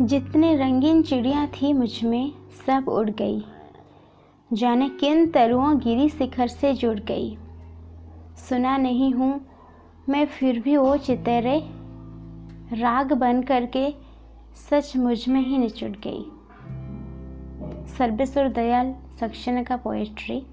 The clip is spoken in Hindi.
जितने रंगीन चिड़िया थी मुझमें, सब उड़ गई। जाने किन तरुओं गिरी शिखर से जुड़ गई। सुना नहीं हूँ मैं फिर भी वो चितरे, राग बन करके सच मुझमें ही निचुट गई। सर्वेश्वर दयाल सक्सेना का पोएट्री